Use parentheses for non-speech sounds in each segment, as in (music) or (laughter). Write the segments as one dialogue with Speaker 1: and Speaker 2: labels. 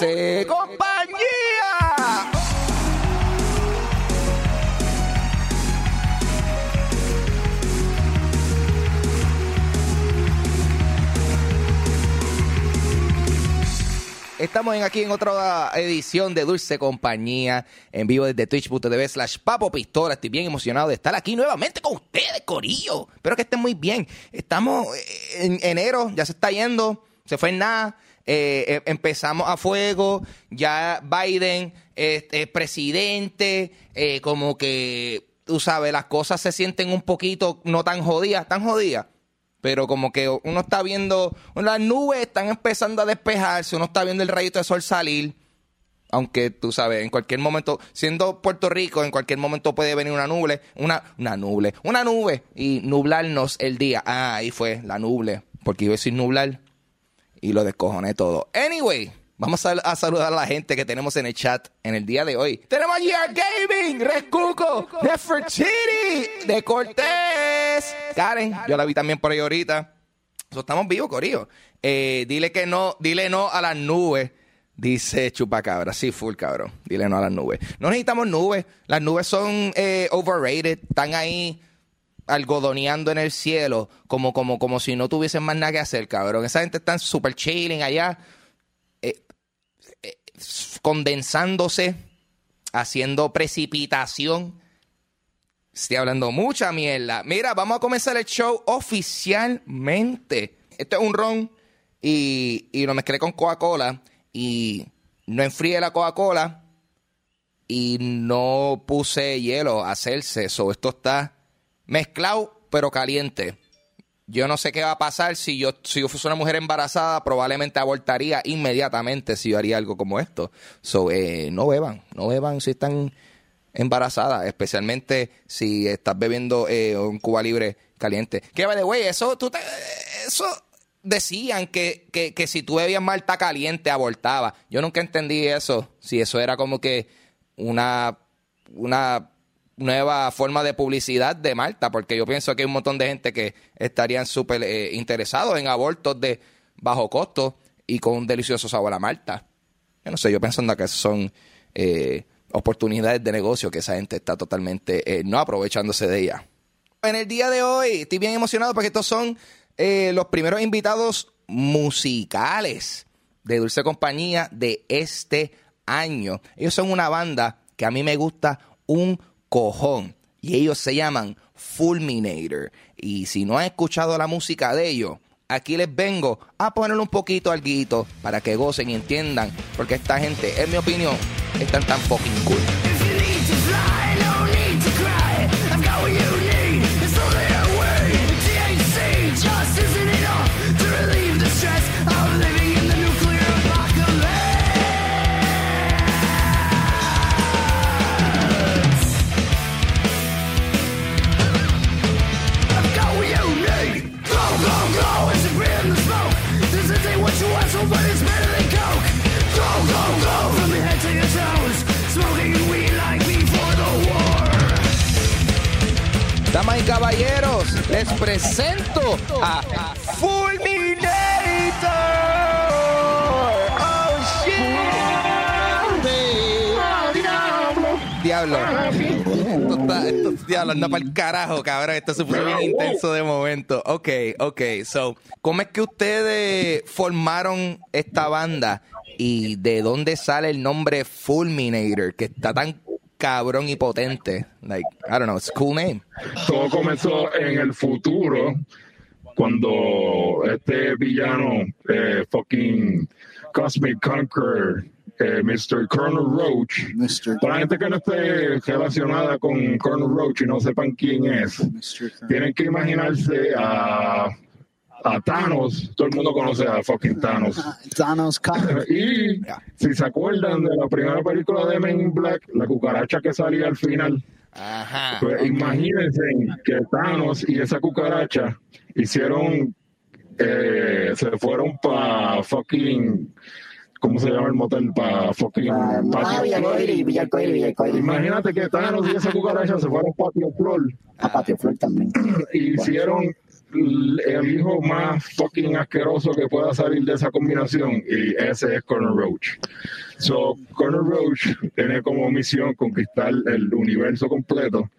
Speaker 1: Dulce Compañía. Estamos en, aquí en otra edición de Dulce Compañía, en vivo desde twitch.tv slash Papo Pistola. Estoy bien emocionado de estar aquí nuevamente con ustedes, Corillo. Espero que estén muy bien. Estamos en enero, ya se está yendo, se fue en nada. Eh, eh, empezamos a fuego, ya Biden es, es presidente, eh, como que, tú sabes, las cosas se sienten un poquito no tan jodidas, tan jodidas pero como que uno está viendo, las nubes están empezando a despejarse, uno está viendo el rayito de sol salir, aunque tú sabes, en cualquier momento, siendo Puerto Rico, en cualquier momento puede venir una nube, una, una nube, una nube y nublarnos el día. Ah, ahí fue, la nube, porque iba a decir nublar y lo descojoné todo. Anyway. Vamos a, a, saludar a la gente que tenemos en el chat en el día de hoy. Tenemos a GR Gaming, Rescuco, Nefertiti, de Cortés, Karen, yo la vi también por ahí ahorita. So, estamos vivos, Corillo. Eh, dile que no, dile no a las nubes. Dice Chupacabra, sí, full cabrón. Dile no a las nubes. No necesitamos nubes. Las nubes son eh, overrated. Están ahí algodoneando en el cielo, como, como, como si no tuviesen más nada que hacer, cabrón. Esa gente está súper chilling allá condensándose, haciendo precipitación. Estoy hablando mucha mierda. Mira, vamos a comenzar el show oficialmente. Esto es un ron y, y lo mezclé con Coca-Cola y no enfríe la Coca-Cola y no puse hielo a hacerse. So, esto está mezclado pero caliente. Yo no sé qué va a pasar si yo, si yo fuese una mujer embarazada, probablemente abortaría inmediatamente si yo haría algo como esto. So, eh, no beban, no beban si están embarazadas, especialmente si estás bebiendo eh, un Cuba Libre caliente. Que güey, eso, tú eso decían que, que, que si tú bebías malta caliente abortaba. Yo nunca entendí eso, si eso era como que una, una nueva forma de publicidad de Malta, porque yo pienso que hay un montón de gente que estarían súper eh, interesados en abortos de bajo costo y con un delicioso sabor a Malta. Yo no sé, yo pensando que son eh, oportunidades de negocio que esa gente está totalmente eh, no aprovechándose de ella. En el día de hoy estoy bien emocionado porque estos son los primeros invitados musicales de Dulce Compañía de este año. Ellos son una banda que a mí me gusta un cojón. Y ellos se llaman Fulminator. Y si no han escuchado la música de ellos, aquí les vengo a ponerle un poquito al para que gocen y entiendan. Porque esta gente, en mi opinión, están tan fucking cool. Caballeros, les presento a Fulminator. Oh shit. Diablo. Esto está, esto, anda para el carajo, cabrón. Esto se fue bien intenso de momento. Ok, ok. So, ¿cómo es que ustedes formaron esta banda? ¿Y de dónde sale el nombre Fulminator? Que está tan cabrón y potente. Like, I don't know, it's a cool name.
Speaker 2: Todo comenzó en el futuro cuando este villano, eh, fucking Cosmic Conqueror, eh, Mr. Colonel Roach. Mr. Para la gente que no esté relacionada con Colonel Roach y no sepan quién es, tienen que imaginarse a a Thanos, todo el mundo conoce a fucking Thanos.
Speaker 3: Thanos (laughs)
Speaker 2: Y si se acuerdan de la primera película de Men in Black, la cucaracha que salía al final. Pues imagínense que Thanos y esa cucaracha hicieron, eh, se fueron para fucking ¿cómo se llama el motel? Para fucking.
Speaker 3: Ah,
Speaker 2: Imagínate que Thanos y esa cucaracha se fueron a Patio Flor.
Speaker 3: A Patio Flor también. (clears throat)
Speaker 2: Y hicieron el hijo más fucking asqueroso que pueda salir de esa combinación y ese es Corner Roach. So, Corner Roach tiene como misión conquistar el universo completo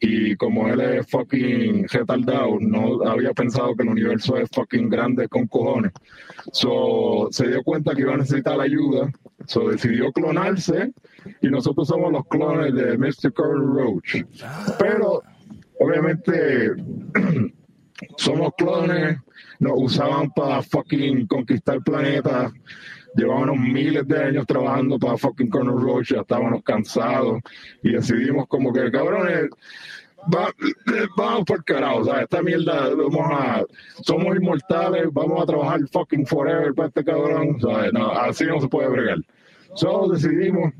Speaker 2: y como él es fucking retardado, no había pensado que el universo es fucking grande con cojones. So, se dio cuenta que iba a necesitar ayuda, so decidió clonarse y nosotros somos los clones de Mr. Corner Roach. Pero obviamente (clears throat) somos clones, nos usaban para fucking conquistar planetas. Llevábamos miles de años trabajando para fucking Corner Roach, ya estábamos cansados y decidimos como que, cabrones, (clears throat) vamos por carajo, o esta mierda, vamos a, somos inmortales, vamos a trabajar fucking forever para este cabrón, No, así no se puede bregar. Solo decidimos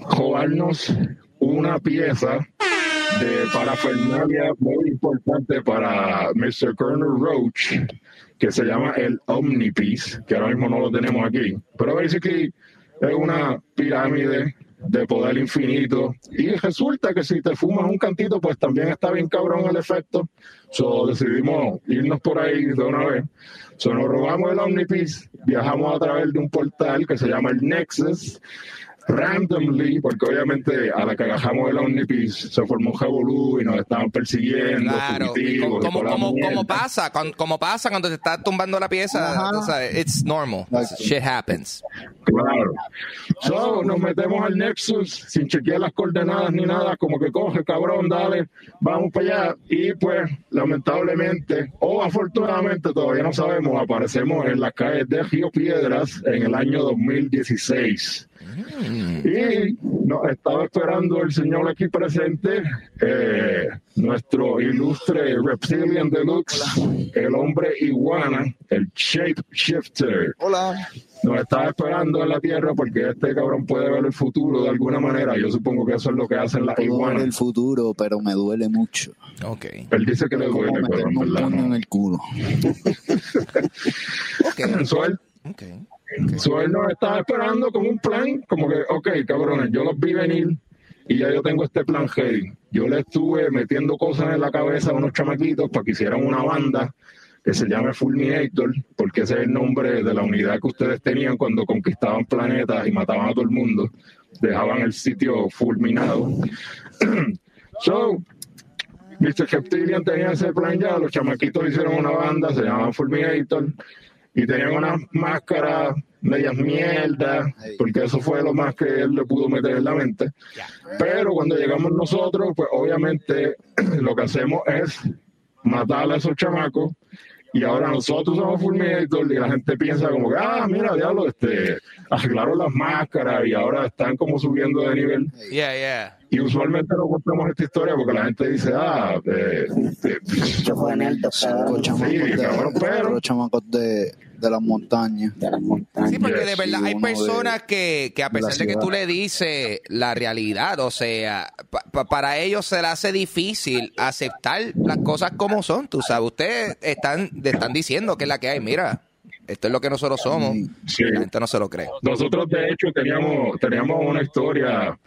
Speaker 2: jugarnos una pieza de parafernalia muy importante para Mr. Colonel Roach, que se llama el Omnipiece, que ahora mismo no lo tenemos aquí. Pero basically es una pirámide de poder infinito. Y resulta que si te fumas un cantito, pues también está bien cabrón el efecto. So decidimos irnos por ahí de una vez. So nos robamos el Omnipiece, viajamos a través de un portal que se llama el Nexus randomly, porque obviamente a la que agajamos el Omnipis se formó un revolú y nos estaban persiguiendo.
Speaker 1: Claro, como, como, como, pasa, como, pasa cuando te está tumbando la pieza, it's normal, shit happens.
Speaker 2: Claro. So, nos metemos al Nexus sin chequear las coordenadas ni nada, como que coge, cabrón, dale, vamos para allá. Y pues, lamentablemente, o afortunadamente, todavía no sabemos, aparecemos en las calles de Río Piedras en el año 2016. Y nos estaba esperando el señor aquí presente, eh, nuestro ilustre Reptilian Deluxe, el hombre iguana, el Shape Shifter.
Speaker 3: Hola.
Speaker 2: Nos estaba esperando en la Tierra porque este cabrón puede ver el futuro de alguna manera. Yo supongo que eso es lo que hacen las iguanas.
Speaker 3: el futuro, pero me duele mucho.
Speaker 1: Okay.
Speaker 2: Él dice que le duele, pero en verdad
Speaker 3: en el culo. (laughs)
Speaker 2: okay. okay. So, él nos estaba esperando con un plan, como que, ok, cabrones, yo los vi venir y ya yo tengo este plan heavy. Yo le estuve metiendo cosas en la cabeza a unos chamaquitos para que hicieran una banda que se llame Fulminator, porque ese es el nombre de la unidad que ustedes tenían cuando conquistaban planetas y mataban a todo el mundo. Dejaban el sitio fulminado. (clears throat) so, Mr. Reptilian tenía ese plan ya, los chamaquitos hicieron una banda, se llamaban Fulminator y tenían unas máscaras medias mierdas, porque eso fue lo más que él le pudo meter en la mente. Pero cuando llegamos nosotros, pues obviamente (clears throat) lo que hacemos es matar a esos chamacos y ahora nosotros somos Fulminator y la gente piensa como que, ah, mira, diablo, este, arreglaron las máscaras y ahora están como subiendo de nivel.
Speaker 1: Yeah, yeah.
Speaker 2: Y usualmente no contamos esta historia porque la gente dice, ah, eh, eh,
Speaker 3: pero... Los chamacos de de las montañas.
Speaker 4: De las montañas.
Speaker 1: Sí, porque de verdad hay personas que, que a pesar de, que tú le dices la realidad, o sea, para ellos se les hace difícil aceptar las cosas como son, tú sabes. Ustedes están, están diciendo que es la que hay, mira. Esto es lo que nosotros somos. La gente no se lo cree.
Speaker 2: Nosotros, de hecho, teníamos, teníamos una historia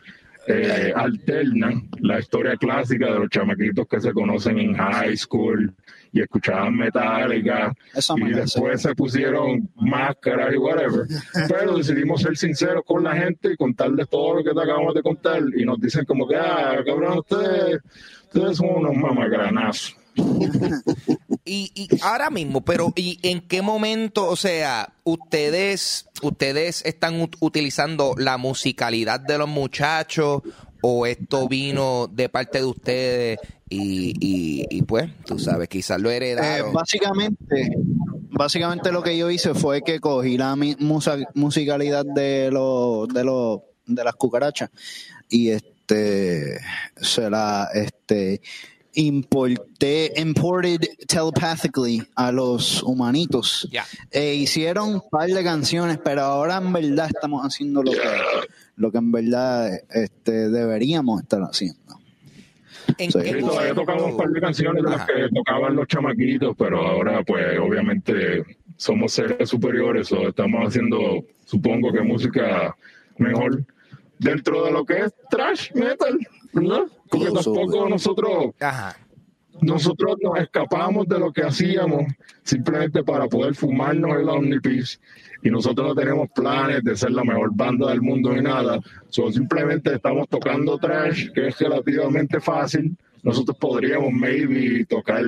Speaker 2: eh, alterna, la historia clásica de los chamaquitos que se conocen en high school y escuchaban Metallica y después se pusieron máscaras y whatever. Pero decidimos ser sinceros con la gente y contarles todo lo que te acabamos de contar y nos dicen como que, ah, cabrón, ustedes, ustedes son unos mamagranazos. (laughs)
Speaker 1: y, y ahora mismo, pero ¿y en qué momento, o sea, ustedes, ustedes están utilizando la musicalidad de los muchachos o esto vino de parte de ustedes y, y, pues, tú sabes, quizás lo heredaron.
Speaker 3: Eh, básicamente, básicamente lo que yo hice fue que cogí la musicalidad de los de los de las cucarachas y este se la este importé imported telepathically a los humanitos. E hicieron un par de canciones pero ahora en verdad estamos haciendo lo que lo que en verdad este deberíamos estar haciendo
Speaker 2: todavía tocamos un par de canciones de las que tocaban los chamaquitos, pero ahora pues obviamente somos seres superiores o estamos haciendo, supongo que música mejor dentro de lo que es trash metal, ¿no? Porque tampoco nosotros nosotros nos escapamos de lo que hacíamos simplemente para poder fumarnos el Omnipiece y nosotros no tenemos planes de ser la mejor banda del mundo ni nada. So, simplemente estamos tocando trash, que es relativamente fácil. Nosotros podríamos maybe tocar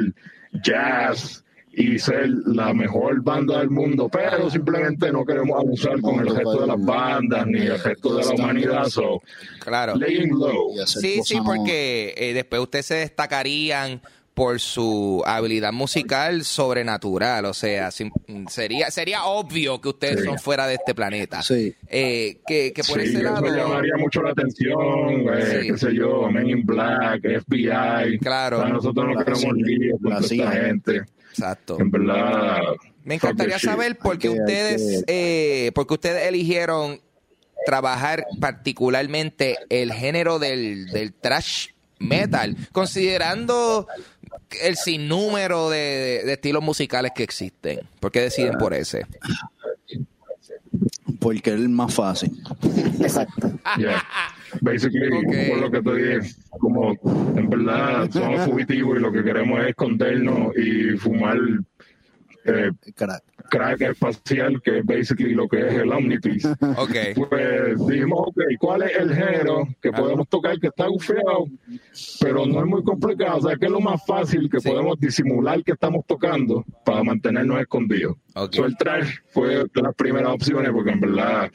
Speaker 2: jazz y ser la mejor banda del mundo, pero simplemente no queremos abusar con el resto de las bandas ni el resto de la humanidad. So,
Speaker 1: Claro.
Speaker 2: laying low.
Speaker 1: Sí, sí, porque eh, después ustedes se destacarían por su habilidad musical sobrenatural, o sea, sería sería obvio que ustedes
Speaker 2: Sí.
Speaker 1: son fuera de este planeta.
Speaker 3: Sí.
Speaker 1: Eh, que, que por
Speaker 2: Sí,
Speaker 1: ese
Speaker 2: eso
Speaker 1: lado,
Speaker 2: llamaría mucho la atención, eh,
Speaker 1: Sí.
Speaker 2: qué sé yo, Men in Black, FBI.
Speaker 1: Claro.
Speaker 2: O sea, nosotros no queremos líos con esta gente.
Speaker 1: exacto.
Speaker 2: En verdad.
Speaker 1: Me encantaría saber por qué ustedes, eh, porque ustedes eligieron trabajar particularmente el género del, del trash metal, considerando el sinnúmero de, de estilos musicales que existen. ¿Por qué deciden por ese?
Speaker 3: Porque es el más fácil.
Speaker 4: Exacto.
Speaker 2: Yeah. Basically, por lo que te dije, como en verdad somos fugitivos y lo que queremos es escondernos y fumar eh, eh,
Speaker 3: crack.
Speaker 2: crack espacial, que es basically lo que es el Omnitis. (laughs)
Speaker 1: Okay.
Speaker 2: Pues dijimos, ok, ¿cuál es el género que podemos tocar que está bufeado, pero no es muy complicado? O sea, que es lo más fácil que podemos disimular que estamos tocando para mantenernos escondidos. Okay. El trash fue de las primeras opciones, porque en verdad.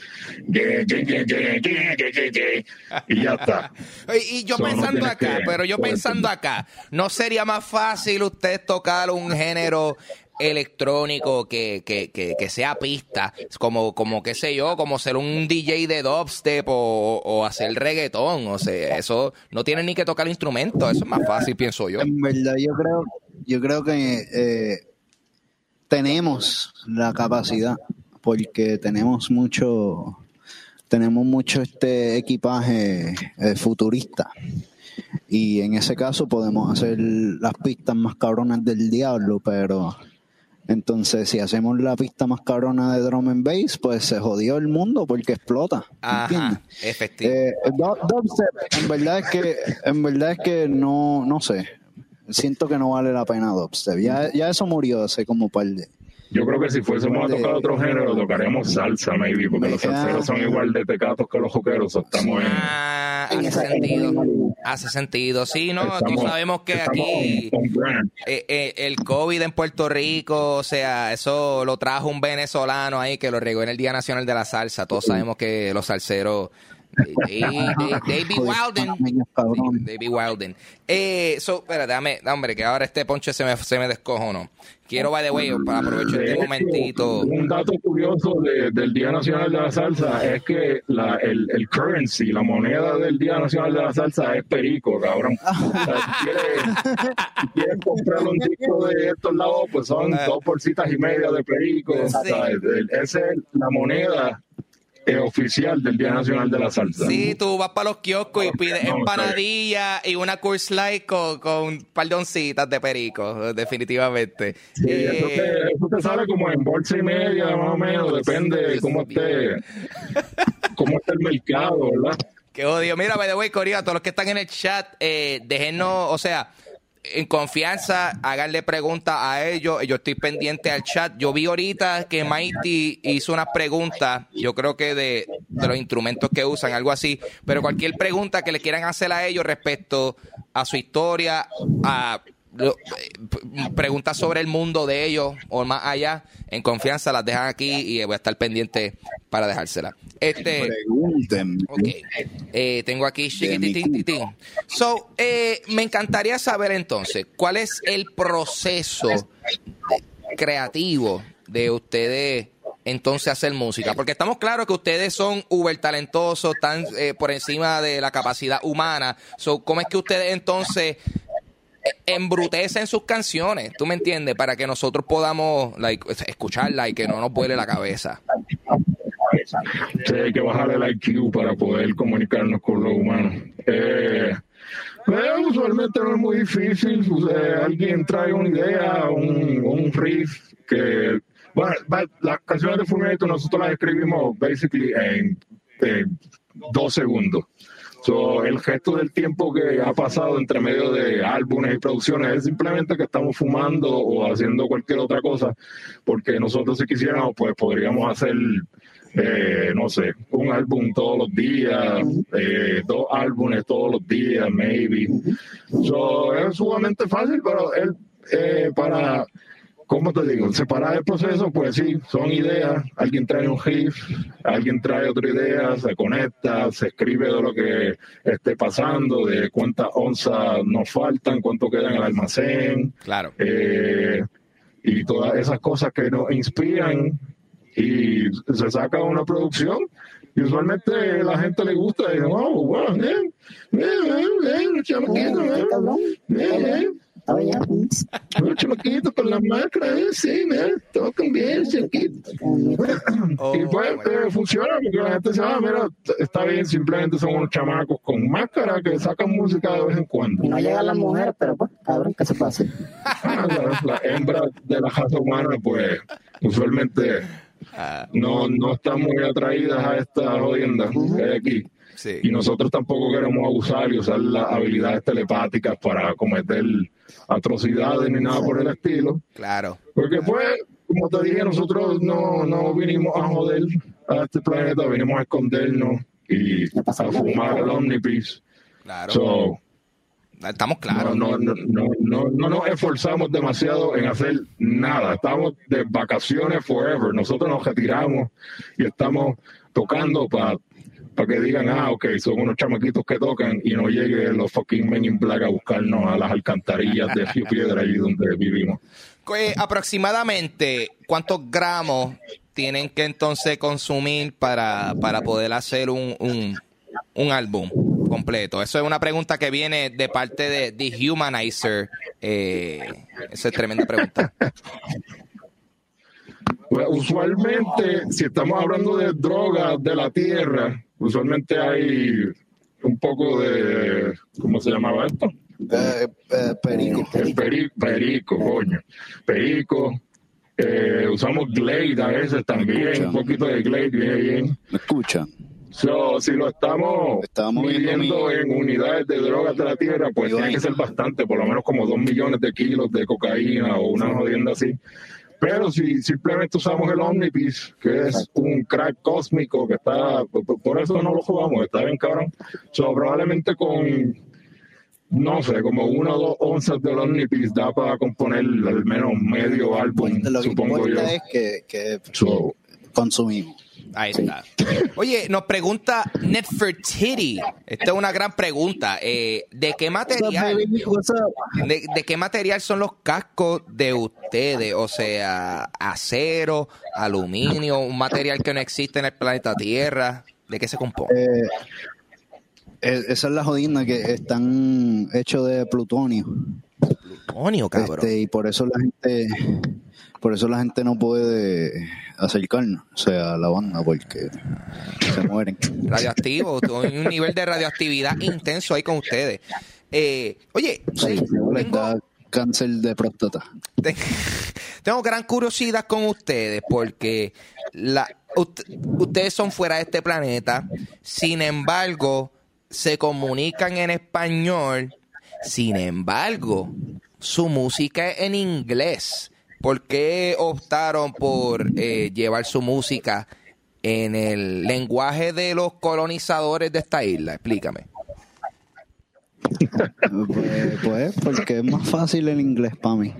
Speaker 2: Yeah, yeah, yeah, y ya está. (laughs)
Speaker 1: y, y yo
Speaker 2: so,
Speaker 1: pensando
Speaker 2: no
Speaker 1: acá, pero yo pensando acá, ¿no sería más fácil usted tocar un género electrónico que, que, que, sea pista, como, como qué sé yo, como ser un DJ de dubstep o, hacer reggaetón, o sea, eso no tiene ni que tocar instrumento, eso es más fácil, pienso yo.
Speaker 3: En verdad, yo creo, yo creo que eh, tenemos la capacidad, porque tenemos mucho, tenemos mucho este equipaje eh, futurista. Y en ese caso podemos hacer las pistas más cabronas del diablo, pero entonces si hacemos la pista más cabrona de drum and bass, pues se jodió el mundo porque explota.
Speaker 1: Ajá.
Speaker 3: Eh, du- dubstep, en verdad es que, en verdad es que no, no sé. Siento que no vale la pena dubstep. Ya, ya eso murió hace como un par de.
Speaker 2: Yo creo que si fuésemos a tocar otro género, tocaríamos salsa, maybe, porque los salseros son igual de tecatos que los joqueros. estamos en.
Speaker 1: Ah,
Speaker 4: En
Speaker 1: hace sentido, hace sentido. Sí, no, tú
Speaker 2: estamos-
Speaker 1: sabemos que aquí...
Speaker 2: on- on brand.
Speaker 1: eh, eh, el COVID en Puerto Rico, o sea, eso lo trajo un venezolano ahí que lo regó en el Día Nacional de la Salsa. Todos sabemos que los salseros. They, they- they be. They. Eh, so, espérate, dame, hombre, que ahora este ponche se me, se me descojonó. Quiero, by the way, para aprovechar este momentito.
Speaker 2: Un dato curioso de- del Día Nacional de la Salsa es que la, el, el currency, la moneda del Día Nacional de la Salsa es perico, cabrón. O sea, si quieres, si quieres comprar un disco de estos lados, pues son
Speaker 1: Ah.
Speaker 2: dos bolsitas y media de perico.
Speaker 1: Sí.
Speaker 2: O sea, el- Esa es la moneda eh, oficial del Día Nacional de la Salsa.
Speaker 1: Sí, tú vas para los kioscos y pides
Speaker 2: No,
Speaker 1: empanadilla y una Coors Light con, con un par de perico, definitivamente.
Speaker 2: Sí, eso,
Speaker 1: Eh,
Speaker 2: te, eso te sale como en bolsa y media, más o menos, depende de cómo esté, cómo esté el mercado, ¿verdad?
Speaker 1: Qué odio. Mira, by the way, Corea, todos los que están en el chat, eh, déjenos, o sea, en confianza, háganle preguntas a ellos. Yo estoy pendiente al chat. Yo vi ahorita que Mighty hizo unas preguntas, yo creo que de, de los instrumentos que usan, algo así. Pero cualquier pregunta que le quieran hacer a ellos respecto a su historia, a lo- eh, preguntas sobre el mundo de ellos o más allá, en confianza las dejan aquí y voy a estar pendiente para dejárselas. Este,
Speaker 3: Pregunten.
Speaker 1: Ok. Eh, tengo aquí. So, eh, me encantaría saber entonces, ¿cuál es el proceso creativo de ustedes entonces hacer música? Porque estamos claros que ustedes son uber talentosos, están eh, por encima de la capacidad humana. So, ¿cómo es que ustedes entonces embrutecen sus canciones? ¿Tú me entiendes? Para que nosotros podamos like, escucharla y que no nos vuele la cabeza.
Speaker 2: Sí, hay que bajar el IQ para poder comunicarnos con los humanos. Eh, pero usualmente no es muy difícil. alguien trae una idea, un, riff que... Bueno, las canciones de Fumigator nosotros las escribimos basically en, en dos segundos. So, el gesto del tiempo que ha pasado entre medio de álbumes y producciones es simplemente que estamos fumando o haciendo cualquier otra cosa, porque nosotros si quisiéramos, pues podríamos hacer, eh, no sé, un álbum todos los días, eh, dos álbumes todos los días, maybe. So, es sumamente fácil, pero él, eh, para ¿cómo te digo? Separar el proceso, pues sí, son ideas. Alguien trae un riff, alguien trae otra idea, se conecta, se escribe de lo que esté pasando, de cuántas onzas nos faltan, cuánto queda en el almacén.
Speaker 1: Claro.
Speaker 2: Eh, y todas esas cosas que nos inspiran y se saca una producción. Y usualmente la gente le gusta y dice, wow, wow, eh, eh, eh, eh, Un chamaquito con la máscara, eh, sí, eh, tocan bien, chiquito.
Speaker 1: Oh,
Speaker 2: y pues eh, funciona porque la gente dice, ah, mira, está bien, simplemente son unos chamacos con máscara que sacan música de vez en cuando.
Speaker 4: Y no llegan las mujeres, pero pues, cabrón, ¿qué se pase?
Speaker 2: Ah, la, la hembra de la raza humana, pues, usualmente
Speaker 1: Ah,
Speaker 2: no, no están muy atraídas a esta jodienda que hay aquí.
Speaker 1: sí.
Speaker 2: Y nosotros tampoco queremos abusar y usar las habilidades telepáticas para cometer atrocidades ni nada por el estilo.
Speaker 1: Claro.
Speaker 2: Porque pues, como te dije, nosotros no, no vinimos a joder a este planeta, vinimos a escondernos y a fumar el Omnipiece.
Speaker 1: Claro.
Speaker 2: So,
Speaker 1: Estamos claros.
Speaker 2: no, no, no, no, no nos esforzamos demasiado en hacer nada. Estamos de vacaciones forever. Nosotros nos retiramos y estamos tocando para que digan, ah, ok, son unos chamaquitos que tocan y no lleguen los fucking Men in Black a buscarnos a las alcantarillas de Río Piedra ahí donde vivimos.
Speaker 1: Eh, aproximadamente, ¿cuántos gramos tienen que entonces consumir para, para poder hacer un, un, un álbum completo? Eso es una pregunta que viene de parte de The Humanizer. Eh, esa es tremenda pregunta.
Speaker 2: Pues, usualmente, si estamos hablando de drogas de la tierra, usualmente hay un poco de, ¿cómo se llamaba esto?
Speaker 3: Eh, eh, perico.
Speaker 2: El peri- perico, coño. Perico. Eh, usamos Glade a veces también, un poquito de Glade viene bien.
Speaker 3: ¿Me escuchan?
Speaker 2: So, si lo estamos,
Speaker 3: Estamos
Speaker 2: midiendo
Speaker 3: mi-
Speaker 2: en unidades de drogas de la tierra, pues tiene que ser bastante, por lo menos como dos millones de kilos de cocaína o una jodienda así. Pero si simplemente usamos el Omnipiece, que es un crack cósmico que está, por, eso no lo jugamos, está bien cabrón. So, probablemente con, no sé, como una o dos onzas del Omnipiece da para componer al menos medio álbum,
Speaker 3: Lo que
Speaker 2: supongo yo.
Speaker 3: es que, que
Speaker 2: So,
Speaker 3: consumimos.
Speaker 1: Ahí está. Oye, nos pregunta Netfertiti. Esta es una gran pregunta. Eh, ¿De qué material? ¿De, de qué material son los cascos de ustedes? O sea, acero, aluminio, un material que no existe en el planeta Tierra. ¿De qué se compone?
Speaker 3: Eh, eh, esa es la jodina que están hechos de plutonio.
Speaker 1: Plutonio, cabrón.
Speaker 3: Este, y por eso la gente por eso la gente no puede acercarnos, o sea, a la banda, porque se mueren.
Speaker 1: Radioactivo. Hay un nivel de radioactividad intenso ahí con ustedes. Eh, oye,
Speaker 3: Sí, les
Speaker 1: tengo,
Speaker 3: cáncer de próstata.
Speaker 1: te- (laughs) tengo gran curiosidad con ustedes porque la, ustedes son fuera de este planeta. Sin embargo, se comunican en español. Sin embargo, su música es en inglés. ¿Por qué optaron por eh, llevar su música en el lenguaje de los colonizadores de esta isla? Explícame.
Speaker 3: Pues, pues porque es más fácil el inglés para mí.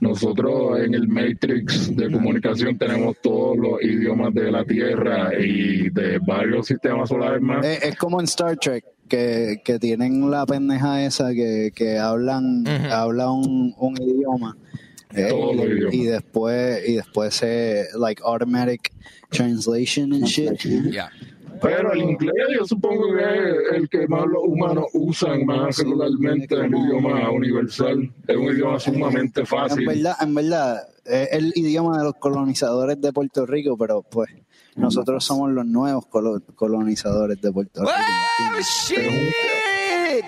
Speaker 2: Nosotros en el Matrix de comunicación tenemos todos los idiomas de la Tierra y de varios sistemas solares más.
Speaker 3: Es, es como en Star Trek, que, que tienen la pendeja esa que, que hablan, habla un, un idioma. Eh, y,
Speaker 2: idiomas.
Speaker 3: y después y después se like automatic translation and shit.
Speaker 2: Pero el inglés yo supongo que es el que más los humanos usan más regularmente, el idioma universal. Es un idioma sumamente
Speaker 3: En
Speaker 2: fácil.
Speaker 3: verdad, en verdad, es el idioma de los colonizadores de Puerto Rico, pero pues nosotros somos los nuevos colo- colonizadores de Puerto Rico.
Speaker 1: ¡Oh, shit!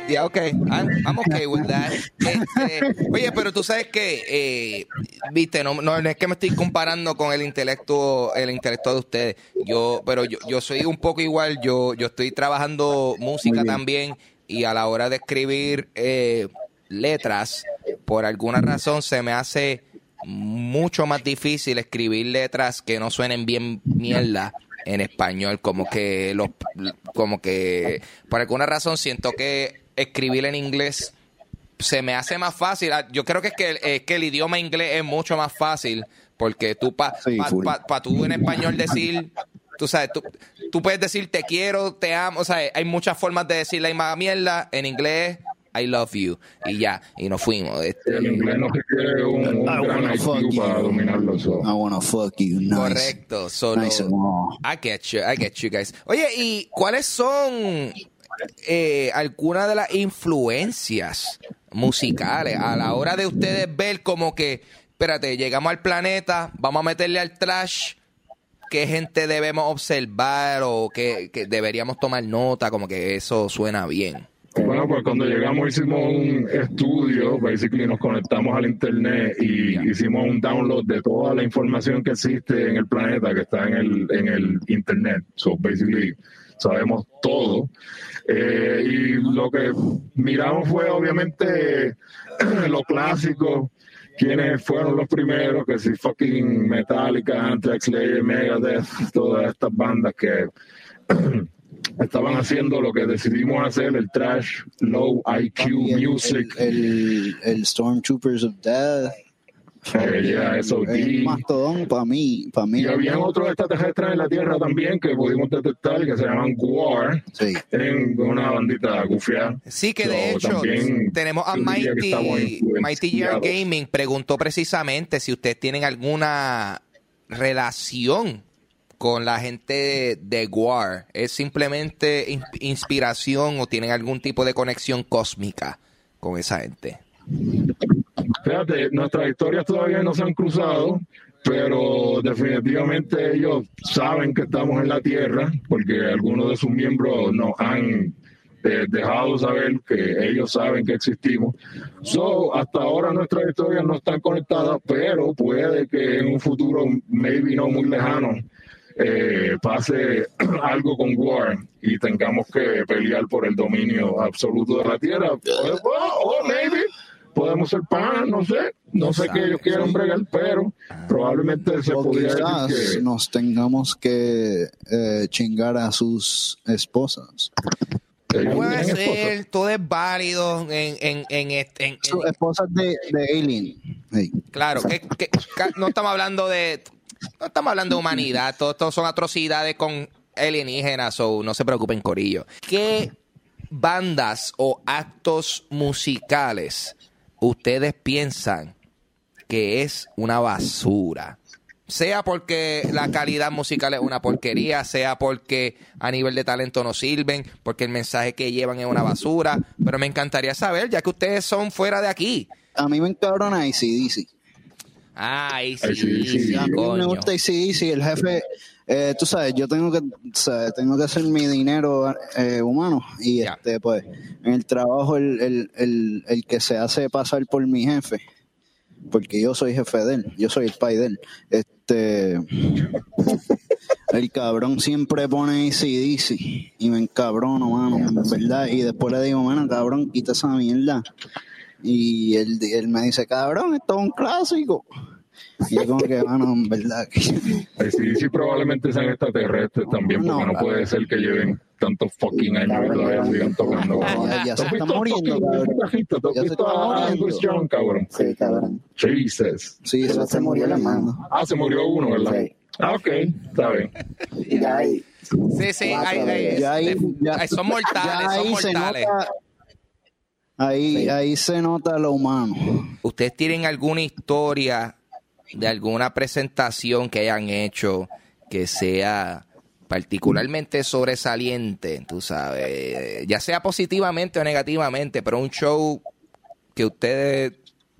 Speaker 1: Yeah, okay. I'm, I'm okay with that. (laughs) Este, oye, pero tú sabes que, eh, viste, no, no, es que me estoy comparando con el intelecto, el intelecto de ustedes. Yo, pero yo, yo soy un poco igual. Yo, yo estoy trabajando música también y a la hora de escribir eh, letras, por alguna razón se me hace mucho más difícil escribir letras que no suenen bien mierda en español, como que los, como que por alguna razón siento que escribir en inglés se me hace más fácil. Ah, Yo creo que es que, es que el idioma inglés es mucho más fácil porque tú para
Speaker 3: Sí, full.
Speaker 1: tú en español decir, tú sabes, tú, tú puedes decir te quiero, te amo, o sea, hay muchas formas de decir la misma mierda en inglés. I love you. Y ya, y nos fuimos. Este,
Speaker 2: El inglés no requiere un, un
Speaker 3: I
Speaker 2: gran
Speaker 3: wanna fuck
Speaker 2: IQ para
Speaker 3: you.
Speaker 2: dominarlo. so.
Speaker 3: I wanna fuck you. Nice.
Speaker 1: Correcto. Solo,
Speaker 3: Nice.
Speaker 1: I get you, I get you guys. Oye, ¿y cuáles son eh, algunas de las influencias musicales a la hora de ustedes ver como que, espérate, llegamos al planeta, vamos a meterle al trash? ¿Qué gente debemos observar o que, que deberíamos tomar nota? Como que eso suena bien.
Speaker 2: Bueno, pues cuando llegamos hicimos un estudio, basically nos conectamos al internet y hicimos un download de toda la información que existe en el planeta, que está en el, en el internet. So basically sabemos todo. Eh, y lo que miramos fue obviamente (clears throat) lo clásico, quiénes fueron los primeros, que si fucking Metallica, Anthrax, Slayer, Megadeth, todas estas bandas que (clears throat) estaban haciendo lo que decidimos hacer, el trash, low IQ music,
Speaker 3: El, el, el Stormtroopers of Death.
Speaker 2: Eh, yeah,
Speaker 3: El
Speaker 2: SOD.
Speaker 3: mastodón para mí, para mí.
Speaker 2: Y habían otros extraterrestres en la Tierra también que pudimos detectar que se llaman Guar,
Speaker 3: Sí.
Speaker 2: en una bandita gufiada.
Speaker 1: Sí, que
Speaker 2: So,
Speaker 1: de hecho tenemos a Mighty, Mighty Gear. Gaming, preguntó precisamente si ustedes tienen alguna relación con la gente de Guar. ¿Es simplemente in- inspiración o tienen algún tipo de conexión cósmica con esa gente?
Speaker 2: Fíjate, nuestras historias todavía no se han cruzado, pero definitivamente ellos saben que estamos en la Tierra, porque algunos de sus miembros nos han eh, dejado saber que ellos saben que existimos. So, hasta ahora nuestras historias no están conectadas, pero puede que en un futuro, maybe no muy lejano, eh, pase (clears throat) algo con War y tengamos que pelear por el dominio absoluto de la Tierra. Pues, bueno, O maybe podemos ser pan, no sé, no sé qué ellos quieran bregar, pero probablemente se
Speaker 3: O
Speaker 2: podría
Speaker 3: quizás
Speaker 2: decir que
Speaker 3: nos tengamos que eh, chingar a sus esposas.
Speaker 1: Puede ser, todo es válido en, en, en, este- en- en-
Speaker 3: Sus esposas de, de Alien.
Speaker 1: Claro, que, no estamos hablando de no estamos hablando de humanidad, todo esto son atrocidades con alienígenas, o no se preocupen, Corillo. ¿Qué bandas o actos musicales ustedes piensan que es una basura? Sea porque la calidad musical es una porquería, sea porque a nivel de talento no sirven, porque el mensaje que llevan es una basura. Pero me encantaría saber, ya que ustedes son fuera de aquí.
Speaker 3: A mí me encabrona
Speaker 1: sí,
Speaker 2: sí. sí,
Speaker 3: A mí me gusta ACDC. El jefe, eh, tú sabes, yo tengo que, sea, tengo que hacer mi dinero eh, humano. Y este, pues, en el trabajo, el, el, el, el que se hace pasar por mi jefe, porque yo soy jefe de él, yo soy el pai de él. Este, (laughs) el cabrón siempre pone ACDC y me encabrono, mano, ¿verdad? Y después le digo, mano, cabrón, quita esa mierda. Y él, él me dice, cabrón, esto es un clásico. Y yo como que, mano, en verdad. que-
Speaker 2: sí, sí, probablemente sean extraterrestres también, porque
Speaker 3: No,
Speaker 2: no, puede ser que lleven tantos fucking años y todavía sigan tocando. cabrón.
Speaker 3: Ya, ya
Speaker 2: ¿Tú
Speaker 3: se está muriendo, cabrón. Ya se está muriendo.
Speaker 2: Cabrón?
Speaker 4: Sí, cabrón.
Speaker 2: Jesus.
Speaker 3: Sí,
Speaker 4: Pero
Speaker 3: se
Speaker 4: se murió la mano.
Speaker 2: Ah, se murió uno, ¿verdad?
Speaker 4: Sí.
Speaker 2: Ah, ok, está bien.
Speaker 4: Y ya ahí.
Speaker 1: Sí, sí, hay-
Speaker 4: de-
Speaker 3: Ya ahí, ya-
Speaker 1: ay, son mortales,
Speaker 3: ya
Speaker 1: son
Speaker 3: ahí se
Speaker 1: mortales.
Speaker 3: nota, ahí,
Speaker 4: Sí.
Speaker 3: ahí se nota lo humano.
Speaker 1: ¿Ustedes tienen alguna historia de alguna presentación que hayan hecho que sea particularmente sobresaliente, tú sabes, ya sea positivamente o negativamente, pero un show que ustedes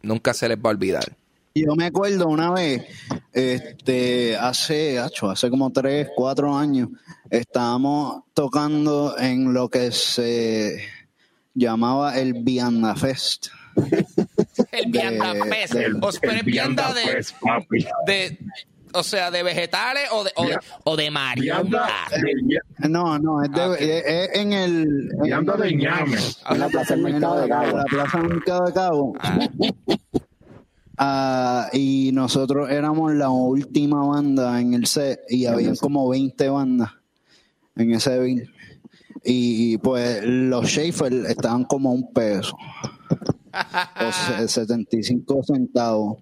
Speaker 1: nunca se les va a olvidar?
Speaker 3: Yo me acuerdo una vez, este, hace, hace como tres, cuatro años, estábamos tocando en lo que se llamaba el Vianda Fest.
Speaker 1: El vianda pez.
Speaker 3: de-
Speaker 1: O, pero es vianda de,
Speaker 2: pues, papi.
Speaker 1: de, o sea, de vegetales o de, o de, o de
Speaker 2: Vianda de,
Speaker 3: No, no, es, de-
Speaker 1: Ah, ok.
Speaker 3: es- es en el. en-
Speaker 2: vianda de ñame.
Speaker 4: En la plaza del mercado de Cabo.
Speaker 3: la Plaza del Mercado de Cabo. Ah, (laughs) y nosotros éramos la última banda en el set y había como 20 bandas en ese bill. Y pues los Schaefer estaban como a un peso o se- 75 centavos.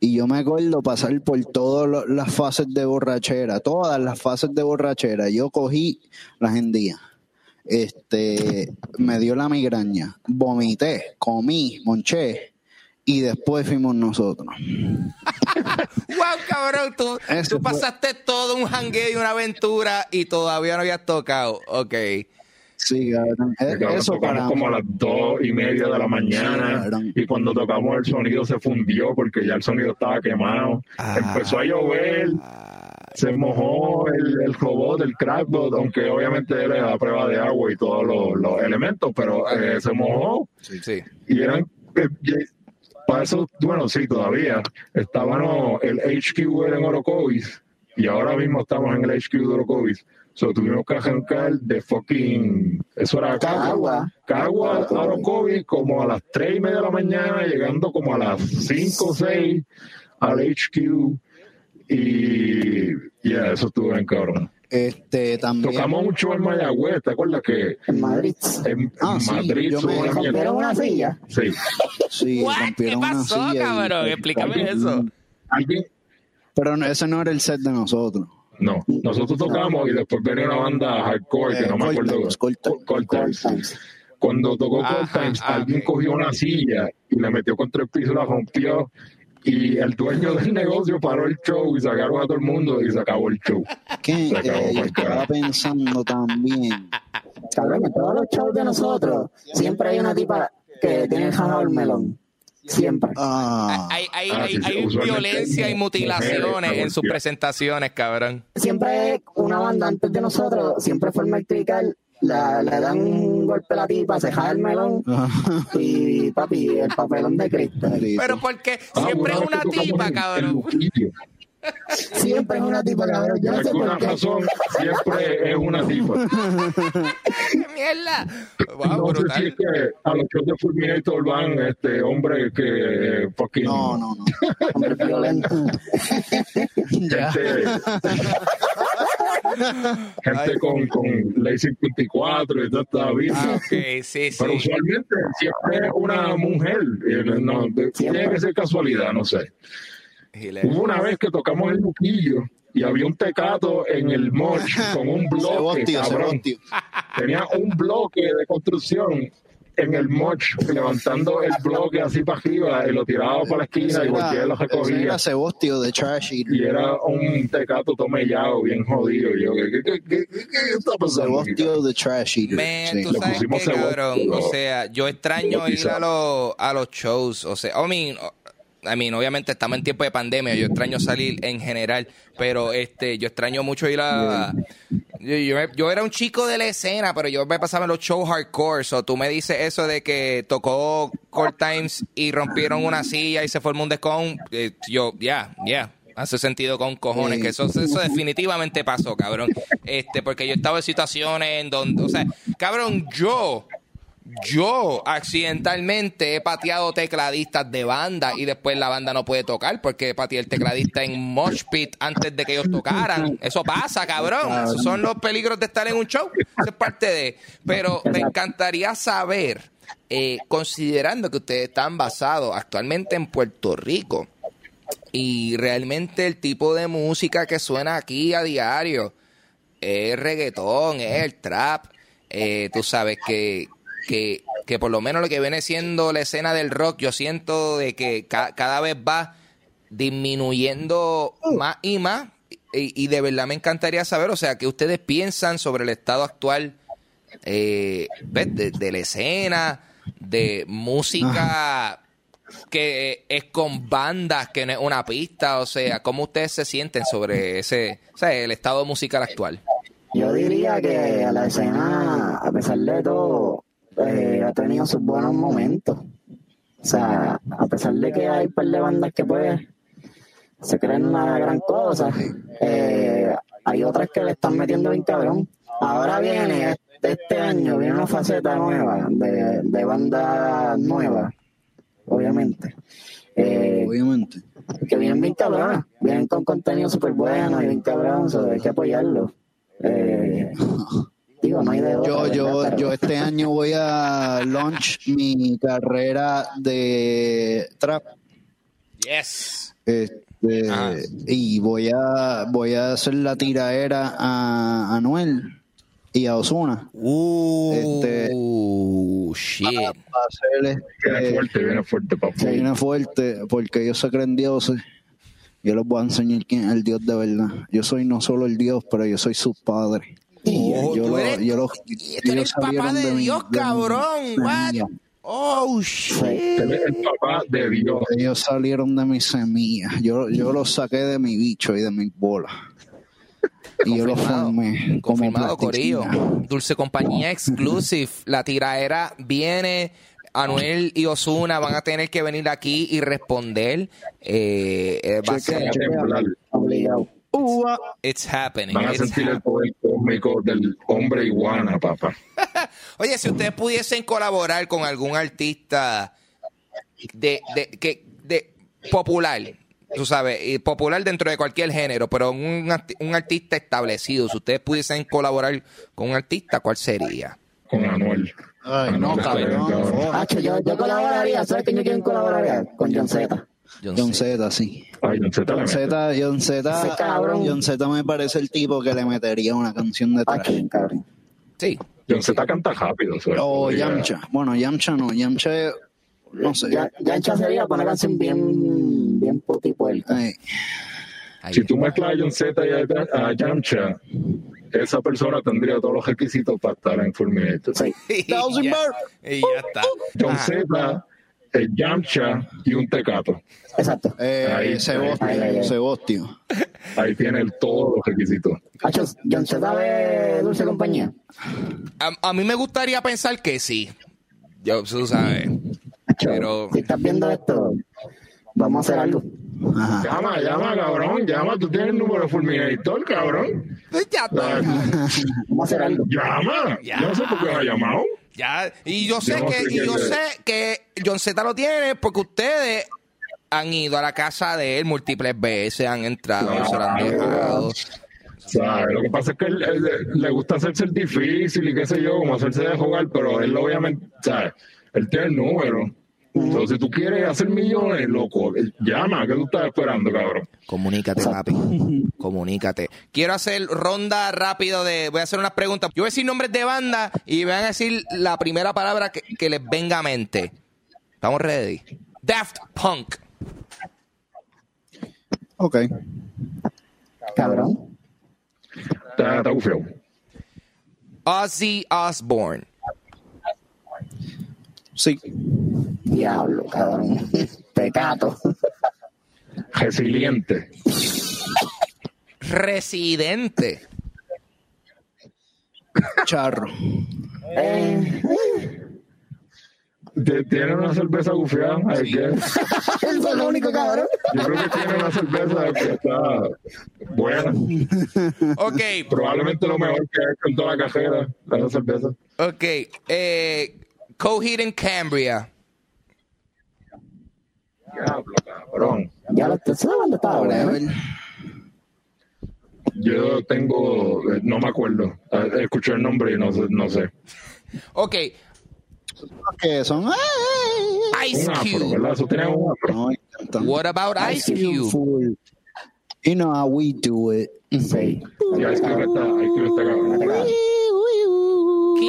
Speaker 3: Y yo me acuerdo pasar por todas las fases de borrachera, todas las fases de borrachera. Yo cogí las hendías. Este, me dio la migraña, vomité, comí, monché y después fuimos nosotros. (laughs)
Speaker 1: Wow, cabrón, tú, tú pasaste todo un jangueo y una aventura y todavía no habías tocado. Ok.
Speaker 3: Sí, cabrón. E- Eso
Speaker 2: tocamos
Speaker 3: para
Speaker 2: como a las dos y media de la mañana
Speaker 3: Sí, cabrón.
Speaker 2: y cuando tocamos el sonido se fundió porque ya el sonido estaba quemado.
Speaker 1: Ah.
Speaker 2: Empezó a llover, se mojó el, el robot, el crackbot, aunque obviamente él era a prueba de agua y todos los, los elementos, pero eh, se mojó
Speaker 1: Sí.
Speaker 2: y eran eh, eh, para eso, bueno, sí, todavía estábamos, el HQ era en Orocovis y ahora mismo estamos en el HQ de Orocovis. So, tuvimos que arrancar de fucking, eso era Cagua,
Speaker 4: Cagua.
Speaker 2: A Orocovis como a las 3 y media de la mañana, llegando como a las 5 o 6 al HQ y ya, eso estuvo bien cabrón.
Speaker 3: Este, también.
Speaker 2: Tocamos mucho en Mayagüez, ¿te acuerdas que
Speaker 4: En Madrid.
Speaker 2: en
Speaker 3: Ah, sí,
Speaker 2: Madrid
Speaker 3: yo me-?
Speaker 4: ¿Rompieron una silla?
Speaker 2: Sí.
Speaker 3: Sí?
Speaker 1: ¿Qué pasó,
Speaker 3: silla y-
Speaker 1: cabrón? Explícame eso.
Speaker 2: Alguien,
Speaker 3: Pero no, ese no era el set de nosotros.
Speaker 2: No, nosotros tocamos y después venía una banda hardcore que
Speaker 3: Eh,
Speaker 2: no me
Speaker 3: Cold
Speaker 2: acuerdo. Cuando tocó Times,
Speaker 1: ah,
Speaker 2: alguien cogió una silla y la metió contra el piso y la rompió. Y el dueño del negocio paró el show y sacaron a todo el mundo y se acabó el show. Se acabó,
Speaker 3: eh, estaba pensando también.
Speaker 4: Cabrón, en todos los shows de nosotros siempre hay una tipa que tiene jalado el melón. Siempre.
Speaker 3: Ah,
Speaker 1: Hay, hay,
Speaker 2: Ah,
Speaker 1: hay,
Speaker 2: sí,
Speaker 1: violencia y mutilaciones en sus presentaciones, cabrón.
Speaker 4: Siempre una banda antes de nosotros, siempre forma el crical, la, le dan un golpe a la tipa, se jala el melón y papi, el papelón de Cristo.
Speaker 1: Pero porque
Speaker 2: Ah,
Speaker 1: siempre es una tipa, cabrón.
Speaker 4: Siempre es una tipa, cabrón. Yo
Speaker 2: Por
Speaker 4: no sé por qué.
Speaker 2: razón, siempre es una tipa.
Speaker 1: ¡Qué (laughs) mierda! Wow,
Speaker 2: no sé si
Speaker 1: brutal.
Speaker 2: es que a los shows de Fulminator van este hombre que eh, fucking
Speaker 3: no, no, no.
Speaker 4: Hombre (laughs) violento.
Speaker 3: Ya.
Speaker 2: gente, (laughs) gente con, con ley 54 y toda esta vida.
Speaker 1: Ah, ok, sí,
Speaker 2: Pero
Speaker 1: sí.
Speaker 2: usualmente siempre es una mujer. eh, No, tiene que ser casualidad, no sé. Hubo una vez que tocamos el Luquillo y había un tecato en el moch (laughs) con un bloque,
Speaker 3: Sebostio,
Speaker 2: cabrón. Tenía un bloque de construcción en el moch, levantando el bloque así para arriba y lo tiraba para la esquina y y lo recogía.
Speaker 3: era Sebostio de Trash Eater.
Speaker 2: Y era un tecato tomellado, bien jodido. Y yo, ¿qué, qué, qué, qué, está pasando?
Speaker 3: Sebostio de Trash.
Speaker 1: Man,
Speaker 3: sí.
Speaker 1: tú sabes
Speaker 2: pusimos
Speaker 1: qué, cabrón. O sea, yo extraño ir a, los a los shows. O sea, I mean, I mean, obviamente estamos en tiempo de pandemia. Yo extraño salir en general. Pero este, yo extraño mucho ir a. Yo, yo, yo era un chico de la escena, pero yo me pasaba los shows hardcore. O tú me dices eso de que tocó Cold Times y rompieron una silla y se formó un descon. eh, yo, ya, ya. Hace sentido con cojones, que eso, eso definitivamente pasó, cabrón. Este, porque yo estaba en situaciones en donde, o sea, cabrón, yo, yo accidentalmente he pateado tecladistas de banda y después la banda no puede tocar porque pateé el tecladista en Mosh Pit antes de que ellos tocaran. Eso pasa, cabrón. Esos son los peligros de estar en un show. Eso es parte de. Pero me encantaría saber, eh, considerando que ustedes están basados actualmente en Puerto Rico y realmente el tipo de música que suena aquí a diario es reggaetón, es el trap. Eh, tú sabes que, que, que por lo menos lo que viene siendo la escena del rock, yo siento de que ca- cada vez va disminuyendo más y más. Y, de verdad me encantaría saber, o sea, que ustedes piensan sobre el estado actual eh, de, la escena, de música que es con bandas, que no es una pista, o sea, ¿cómo ustedes se sienten sobre ese, el estado musical actual?
Speaker 4: Yo diría que a la escena, a pesar de todo, eh, ha tenido sus buenos momentos. O sea, a pesar de que hay un par de bandas que pues se creen una gran cosa, eh, hay otras que le están metiendo bien cabrón. Ahora viene, este año, viene una faceta nueva de, de banda nueva, obviamente. Eh,
Speaker 3: Obviamente.
Speaker 4: que vienen bien cabronas, vienen con contenido súper bueno y bien cabrón, so hay que apoyarlo. Eh, (laughs) digo, no hay de otra,
Speaker 3: Yo, yo,
Speaker 4: ¿verdad? Pero-
Speaker 3: yo este (laughs) año voy a launch mi carrera de trap.
Speaker 1: Yes.
Speaker 3: Este,
Speaker 1: Ah.
Speaker 3: y voy a voy a hacer la tiraera a Anuel y a Osuna
Speaker 1: Uh,
Speaker 3: Este-
Speaker 1: shit.
Speaker 3: para hacer
Speaker 2: Viene
Speaker 3: este,
Speaker 2: fuerte, viene fuerte, papi.
Speaker 3: viene fuerte porque ellos se creen dioses yo les voy a enseñar quién es el dios de verdad yo soy no solo el dios pero yo soy su padre
Speaker 1: Oh,
Speaker 3: yo
Speaker 1: tú
Speaker 3: lo-
Speaker 1: eres,
Speaker 3: yo lo-
Speaker 1: tú
Speaker 3: ellos
Speaker 1: eres el papá
Speaker 3: salieron
Speaker 1: de
Speaker 3: mi-
Speaker 1: Dios,
Speaker 3: de mi
Speaker 1: cabrón. What?
Speaker 3: semilla.
Speaker 1: Oh, shit.
Speaker 2: El papá de Dios.
Speaker 3: ellos salieron de mi semilla yo, yo los saqué de mi bicho y de mis bolas y yo los
Speaker 1: Confirmado.
Speaker 3: formé
Speaker 1: Confirmado, Corillo. Dulce Compañía Exclusive. La tiraera viene. Anuel y Osuna van a tener que venir aquí y responder. Eh, eh, va a
Speaker 3: Chequea,
Speaker 1: ser,
Speaker 2: Van a temblar.
Speaker 4: obligado.
Speaker 3: Uva.
Speaker 1: it's happening.
Speaker 2: Van a
Speaker 1: It's
Speaker 2: sentir el poder cósmico del hombre iguana, papá. (laughs)
Speaker 1: Oye, si ustedes pudiesen colaborar con algún artista de, de, que, de popular, tú sabes, y popular dentro de cualquier género, pero un, un artista establecido, si ustedes pudiesen colaborar con un artista, ¿cuál sería?
Speaker 2: Con Anuel.
Speaker 3: Ay, no,
Speaker 2: Anuel bien,
Speaker 3: cabrón.
Speaker 4: Hacho, yo, yo colaboraría, ¿sabes quién yo quiero colaborar? Con John Z.
Speaker 3: John. Z, sí.
Speaker 2: Ay, John Z
Speaker 3: John. Z, John Z. John me parece el tipo que le metería una canción de
Speaker 4: Hacho,
Speaker 3: trash.
Speaker 4: cabrón.
Speaker 1: Sí.
Speaker 2: John Z canta rápido. o sea,
Speaker 3: O
Speaker 2: podría-
Speaker 3: Yamcha. Bueno, Yamcha no. Yamcha, no sé.
Speaker 4: Ya, ya hecho sería para una canción bien, bien puti puerta.
Speaker 2: Si tú mezclas a John Z y a, a Yamcha, esa persona tendría todos los requisitos para estar en Fulminator.
Speaker 4: Sí.
Speaker 1: Y ya,
Speaker 3: Bird.
Speaker 1: y ya está.
Speaker 2: John
Speaker 1: Ajá.
Speaker 2: Z, el Yamcha y un tecato.
Speaker 4: Exacto.
Speaker 3: eh,
Speaker 2: Ahí,
Speaker 3: Sebostio,
Speaker 4: ahí, ahí, ahí.
Speaker 3: Sebostio.
Speaker 2: Ahí tiene el- todos los requisitos.
Speaker 4: Z de Dulce Compañía.
Speaker 1: A, a mí me gustaría pensar que sí. Yo, tú sabes. Pero-
Speaker 4: si estás viendo esto, vamos a hacer algo.
Speaker 3: Ajá.
Speaker 2: Llama, llama, cabrón. Llama, tú tienes el número de Fulminator, cabrón.
Speaker 1: Pues ya está.
Speaker 4: Vamos a hacer algo.
Speaker 2: Llama.
Speaker 1: Ya.
Speaker 2: Yo no sé por qué me ha llamado.
Speaker 1: Ya, y yo sé que, y yo sé que John Z lo tiene porque ustedes han ido a la casa de él múltiples veces, han entrado, se lo han dejado.
Speaker 2: Lo que pasa es que él, él- le gusta hacerse el difícil y qué sé yo, como hacerse de jugar, pero él obviamente, ¿sabes? Él tiene el número. Entonces, si tú quieres hacer millones, loco, él- llama, ¿qué tú estás esperando, cabrón?
Speaker 1: Comunícate, papi. (laughs) Comunícate. Quiero hacer ronda rápido de. Voy a hacer unas preguntas. Yo voy a decir nombres de banda y van a decir la primera palabra que, que les venga a mente. ¿Estamos ready? Daft Punk.
Speaker 3: Ok.
Speaker 4: Cabrón.
Speaker 2: Está, bufiado.
Speaker 1: Ozzy Osbourne.
Speaker 3: Sí.
Speaker 4: Diablo, cabrón. Pecato.
Speaker 2: Resiliente.
Speaker 1: Residente.
Speaker 3: Charro.
Speaker 4: Eh,
Speaker 2: Tiene una cerveza bufiada, hay que- (laughs)
Speaker 4: eso es lo único, cabrón.
Speaker 2: yo creo que tiene una cerveza que está buena.
Speaker 1: Ok,
Speaker 2: Probablemente lo mejor que hay con toda la cajera, la cerveza.
Speaker 1: ok. Eh, Coheed and Cambria.
Speaker 2: Diablo, cabrón.
Speaker 4: Ya lo ¿sabes dónde estaba, güey?
Speaker 3: Whatever.
Speaker 2: Yo tengo, no me acuerdo. Escuché el nombre y no. No sé.
Speaker 1: Ok,
Speaker 3: Que son. Ay,
Speaker 1: Ice Cube. What about Ice Cube?
Speaker 3: You know how we do it.
Speaker 4: Sí.
Speaker 2: Está.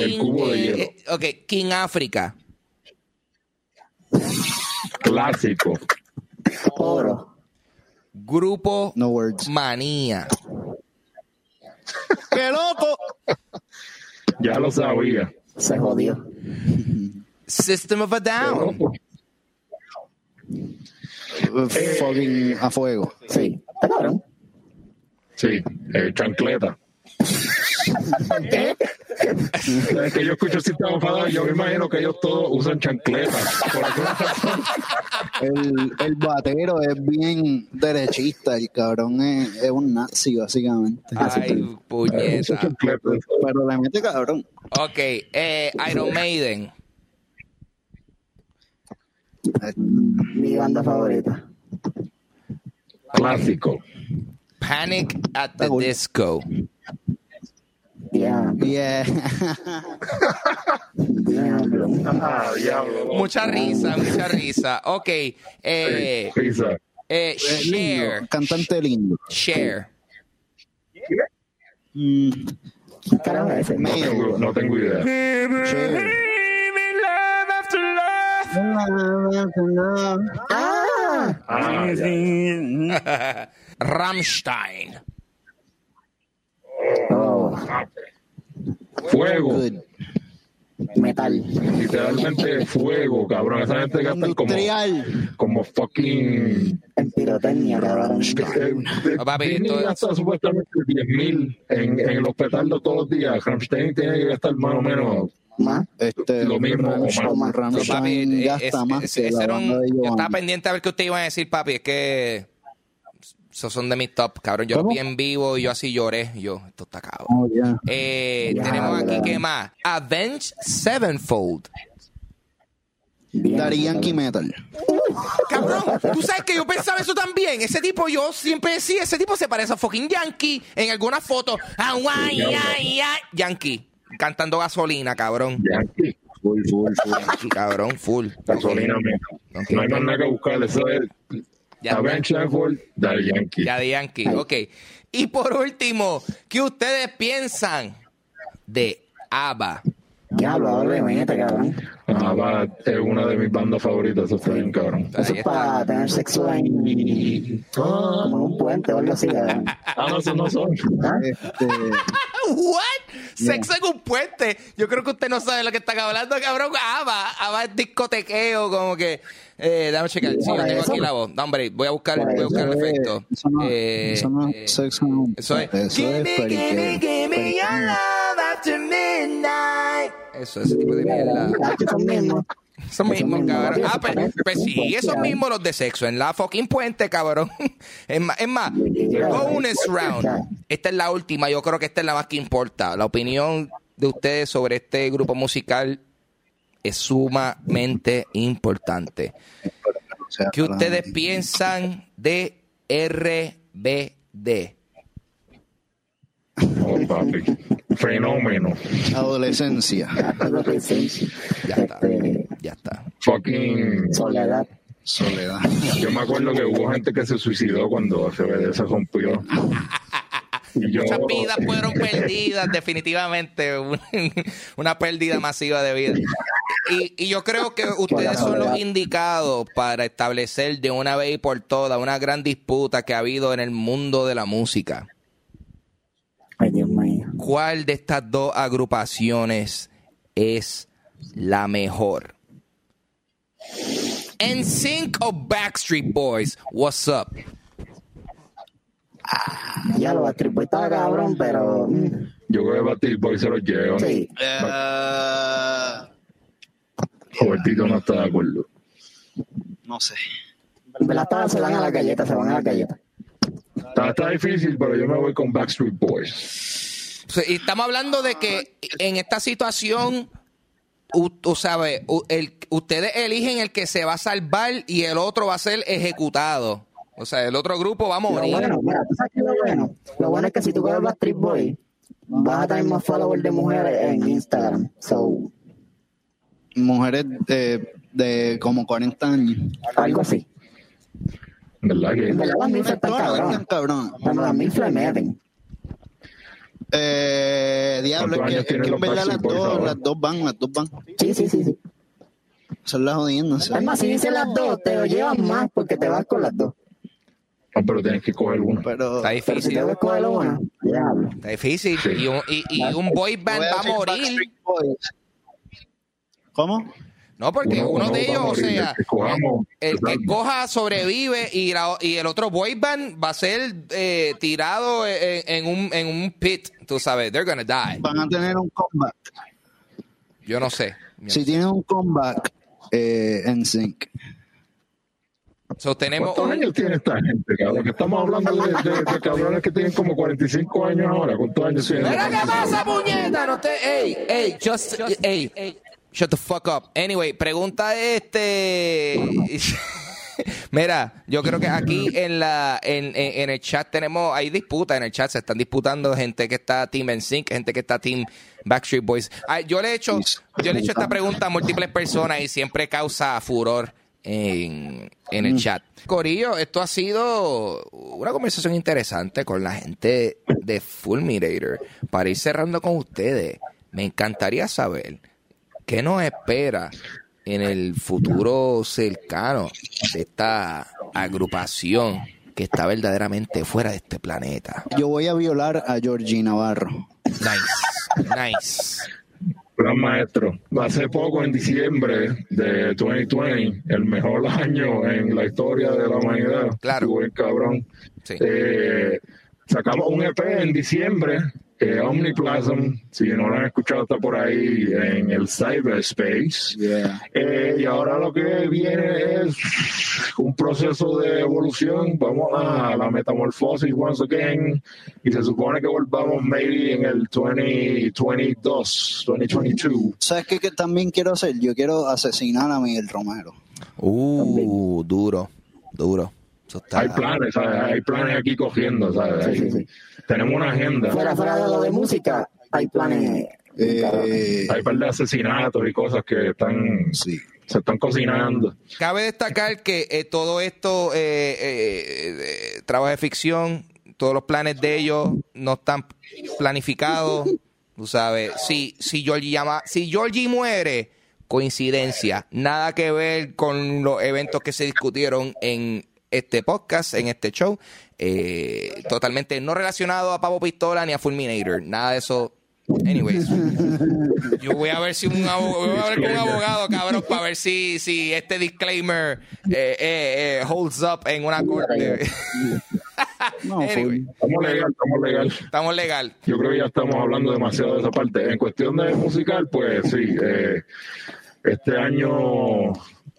Speaker 2: El cubo de hielo.
Speaker 1: ok, King África.
Speaker 2: Clásico.
Speaker 4: Oro.
Speaker 1: Grupo
Speaker 3: No words.
Speaker 1: Manía. (laughs)
Speaker 3: ¡Qué loco!
Speaker 2: Ya lo sabía.
Speaker 4: Se jodió.
Speaker 1: System of a Down.
Speaker 3: Fucking a fuego.
Speaker 4: Sí.
Speaker 2: Sí, eh, chancleta. (laughs)
Speaker 4: ¿Qué?
Speaker 2: Es que yo escucho Sistema Fadal y yo me imagino que ellos todos usan chancletas.
Speaker 3: El, el batero es bien derechista, el cabrón es, es un nazi, básicamente.
Speaker 1: Ay, puñeta.
Speaker 2: chancletas.
Speaker 3: Pero le mete cabrón.
Speaker 1: Ok, eh, Iron Maiden.
Speaker 4: Mi banda favorita.
Speaker 2: Clásico.
Speaker 1: Panic at the. Disco.
Speaker 4: Diablo,
Speaker 3: Yeah.
Speaker 4: diablo.
Speaker 2: Ah, (laughs) diablo.
Speaker 1: Mucha risa, mucha risa. Ok, eh,
Speaker 2: Risa.
Speaker 1: eh,
Speaker 3: lindo,
Speaker 1: Share.
Speaker 3: cantante lindo.
Speaker 1: Share.
Speaker 3: Mm.
Speaker 2: No tengo, no tengo idea.
Speaker 4: ¡Ah!
Speaker 2: Ah. (laughs)
Speaker 1: Rammstein.
Speaker 4: Oh,
Speaker 2: Fuego.
Speaker 4: metal.
Speaker 2: Literalmente fuego, cabrón. Esa gente gasta como, como fucking.
Speaker 4: En pirotecnia, cabrón. (laughs)
Speaker 1: papi,
Speaker 2: Disney
Speaker 1: esto es-
Speaker 2: gasta supuestamente 10 mil en, en los petardos todos los días. Rammstein tiene que gastar más o menos.
Speaker 4: Más.
Speaker 3: Este,
Speaker 2: Lo mismo o más.
Speaker 3: Rammstein- Rammstein
Speaker 1: Papi, eh,
Speaker 3: gasta
Speaker 1: es-
Speaker 3: más
Speaker 1: es-
Speaker 3: que
Speaker 1: ese
Speaker 3: la
Speaker 1: era un-
Speaker 3: banda de
Speaker 1: yo estaba pendiente a ver qué ustedes iban a decir, papi. Es que esos son de mis top, cabrón. Yo los
Speaker 3: ¿Cómo?
Speaker 1: vi en vivo y yo así lloré. Yo, esto está cabrón.
Speaker 3: Oh, yeah.
Speaker 1: Eh, tenemos aquí. ¿qué más? Avenged Sevenfold.
Speaker 3: Daddy Yankee Metal.
Speaker 1: Cabrón, tú sabes que yo pensaba eso también. Ese tipo, yo siempre decía, ese tipo se parece a fucking Yankee en algunas fotos. Ah. Yankee, cantando gasolina, cabrón.
Speaker 2: Yankee.
Speaker 3: Full, full, full.
Speaker 1: Yankee, cabrón, full.
Speaker 2: Gasolina, mira. No hay más nada que buscar. Eso es.
Speaker 1: Ya.
Speaker 2: Avenged Sevenfold, Daddy Yankee.
Speaker 1: Ya de Yankee, ok. Y por último, ¿qué ustedes piensan de ABBA?
Speaker 4: Diablo, ahora le mete, cabrón.
Speaker 2: Ah, va, es una de mis bandas favoritas. Eso está bien, cabrón.
Speaker 4: Eso es para tener sexo en. Como en un puente o algo así, cabrón.
Speaker 2: Ah, no, esos no son.
Speaker 3: Este,
Speaker 1: ¿What? (laughs) Sexo en un puente. Yo creo que usted no sabe lo que están hablando, cabrón. ABBA, ABBA es discotequeo, como que... Eh, dame checar. Sí, yo tengo
Speaker 4: eso.
Speaker 1: aquí la voz. No, hombre, voy a buscar, voy a buscar el
Speaker 3: eso es-
Speaker 1: efecto.
Speaker 3: Eso no,
Speaker 1: Eh,
Speaker 3: eso no
Speaker 1: eh,
Speaker 3: es sexo. no.
Speaker 1: Eso es.
Speaker 3: Eso es periquero. Periquero.
Speaker 1: after midnight. Eso, ese tipo de mierda.
Speaker 4: Esos mismos.
Speaker 1: Esos mismos, cabrón. Ah, pues, pues sí, esos mismos los de sexo, en la fucking puente, cabrón. (laughs) Es más, es más, bonus round. Esta es la última, yo creo que esta es la más que importa. La opinión de ustedes sobre este grupo musical es sumamente importante. ¿Qué ustedes piensan de RBD?
Speaker 2: Oh, papi. Fenómeno.
Speaker 3: Adolescencia.
Speaker 4: Dicen.
Speaker 1: Ya está,
Speaker 4: Este,
Speaker 1: ya está.
Speaker 2: Fucking.
Speaker 4: soledad.
Speaker 3: Soledad.
Speaker 2: Yo me acuerdo que hubo gente que se suicidó cuando FBD se rompió. Yo,
Speaker 1: Muchas vidas fueron perdidas, definitivamente. un- (laughs) Una pérdida masiva de vida. Y, y yo creo que ustedes son los indicados para establecer de una vez y por todas una gran disputa que ha habido en el mundo de la música. ¿Cuál de estas dos agrupaciones es la mejor? NSYNC o Backstreet Boys? What's up?
Speaker 4: Ya lo Backstreet estaba cabrón, pero. mm,
Speaker 2: yo creo que Batil Boy se los lleva.
Speaker 4: Sí.
Speaker 2: Robertito no está de acuerdo.
Speaker 3: no sé.
Speaker 4: Todas se van a la galleta, se van a la galleta.
Speaker 2: Está, está difícil, pero yo me voy con Backstreet Boys.
Speaker 1: Estamos hablando de que en esta situación, tú sabes, u- el- ustedes eligen el que se va a salvar y el otro va a ser ejecutado. O sea, el otro grupo va a
Speaker 4: Lo
Speaker 1: morir.
Speaker 4: bueno, mira, ¿tú sabes qué es lo bueno? Lo bueno es que si tú coges Backstreet Boy, vas a tener más followers de mujeres en Instagram. So,
Speaker 3: Mujeres de, de como 40 años.
Speaker 4: algo así.
Speaker 2: ¿Verdad que?
Speaker 4: Verdad las mil están
Speaker 3: Todas están.
Speaker 4: Cuando las mil le meten.
Speaker 3: Eh, diablo,
Speaker 2: ¿Cuántos
Speaker 3: es que, es que en verdad las dos, las dos van, las dos van.
Speaker 4: Sí, sí, sí, sí.
Speaker 3: Son las jodiendo. ¿sí?
Speaker 4: Es más, si dices las dos, te lo llevas más porque te vas con las dos.
Speaker 2: No, pero tienes que coger uno.
Speaker 3: Pero
Speaker 1: Está
Speaker 4: Pero si
Speaker 1: difícil.
Speaker 4: te vas con el una, diablo.
Speaker 1: Está difícil. Y un, y, y un boy band va a morir.
Speaker 3: ¿Cómo?
Speaker 1: No, porque uno,
Speaker 2: no
Speaker 1: de ellos, o sea,
Speaker 2: el que cojamos,
Speaker 1: el que
Speaker 2: exacto.
Speaker 1: coja sobrevive y, la- y el otro boy band va a ser eh, tirado en, en un, en un pit, tú sabes, they're gonna die.
Speaker 3: Van a tener un comeback.
Speaker 1: Yo no sé.
Speaker 3: Si tienen un comeback eh, en Sync.
Speaker 1: So, tenemos
Speaker 2: ¿Cuántos
Speaker 1: un-
Speaker 2: años tiene esta gente, cabrón? Que estamos hablando de, de- de cabrones que tienen como 45 años ahora. ¿Cuántos años tienen?
Speaker 1: Qué pasa, puñeta, no te, ey, ey, just, ey, shut the fuck up. Anyway, pregunta este, (laughs) mira, yo creo que aquí en la, en, en, en el chat tenemos, hay disputas en el chat, se están disputando gente que está Team NSYNC, gente que está Team Backstreet Boys. Ay, yo le he hecho, yo le he hecho esta pregunta a múltiples personas y siempre causa furor en, en el chat. Corillo, esto ha sido una conversación interesante con la gente de Fulminator. Para ir cerrando con ustedes, me encantaría saber qué nos espera en el futuro cercano de esta agrupación que está verdaderamente fuera de este planeta.
Speaker 3: Yo voy a violar a Georgie Navarro.
Speaker 1: Nice, nice.
Speaker 2: Gran maestro. Hace poco, en diciembre de 2020, el mejor año en la historia de la humanidad.
Speaker 1: Claro.
Speaker 2: Estuvo el cabrón.
Speaker 1: Sí.
Speaker 2: Eh, sacamos un EP en diciembre, Omniplasm. Si no lo han escuchado, está por ahí en el cyberspace.
Speaker 3: Yeah.
Speaker 2: Eh, y ahora lo que viene es un proceso de evolución. Vamos a la metamorfosis once again. Y se supone que volvamos maybe en el 2022, 2022.
Speaker 3: ¿Sabes qué, qué también quiero hacer? Yo quiero asesinar a Miguel Romero.
Speaker 1: Uh, duro, duro. Está-
Speaker 2: Hay planes, ¿sabes? hay planes aquí cogiendo, ¿sabes?
Speaker 4: Sí, sí, sí.
Speaker 2: Tenemos una agenda.
Speaker 4: Fuera, fuera de lo de música, hay planes.
Speaker 3: Eh,
Speaker 2: Hay un par de asesinatos y cosas que están,
Speaker 3: sí.
Speaker 2: se están cocinando.
Speaker 1: Cabe destacar que eh, todo esto, eh, eh, eh, trabajo de ficción, todos los planes de ellos no están planificados. Tú sabes, si, si, Georgie llama, si Georgie muere, coincidencia, nada que ver con los eventos que se discutieron en este podcast, en este show, eh, totalmente no relacionado a Pavo Pistola ni a Fulminator, nada de eso. Anyways, yo voy a ver si un abogado, voy a ver con un abogado, cabrón, para ver si, si este disclaimer eh, eh, eh, holds up en una corte. (laughs)
Speaker 3: No,
Speaker 1: Anyway,
Speaker 2: Estamos legal, estamos legal.
Speaker 1: estamos legal.
Speaker 2: Yo creo que ya estamos hablando demasiado de esa parte. En cuestión de musical, pues sí, eh, este año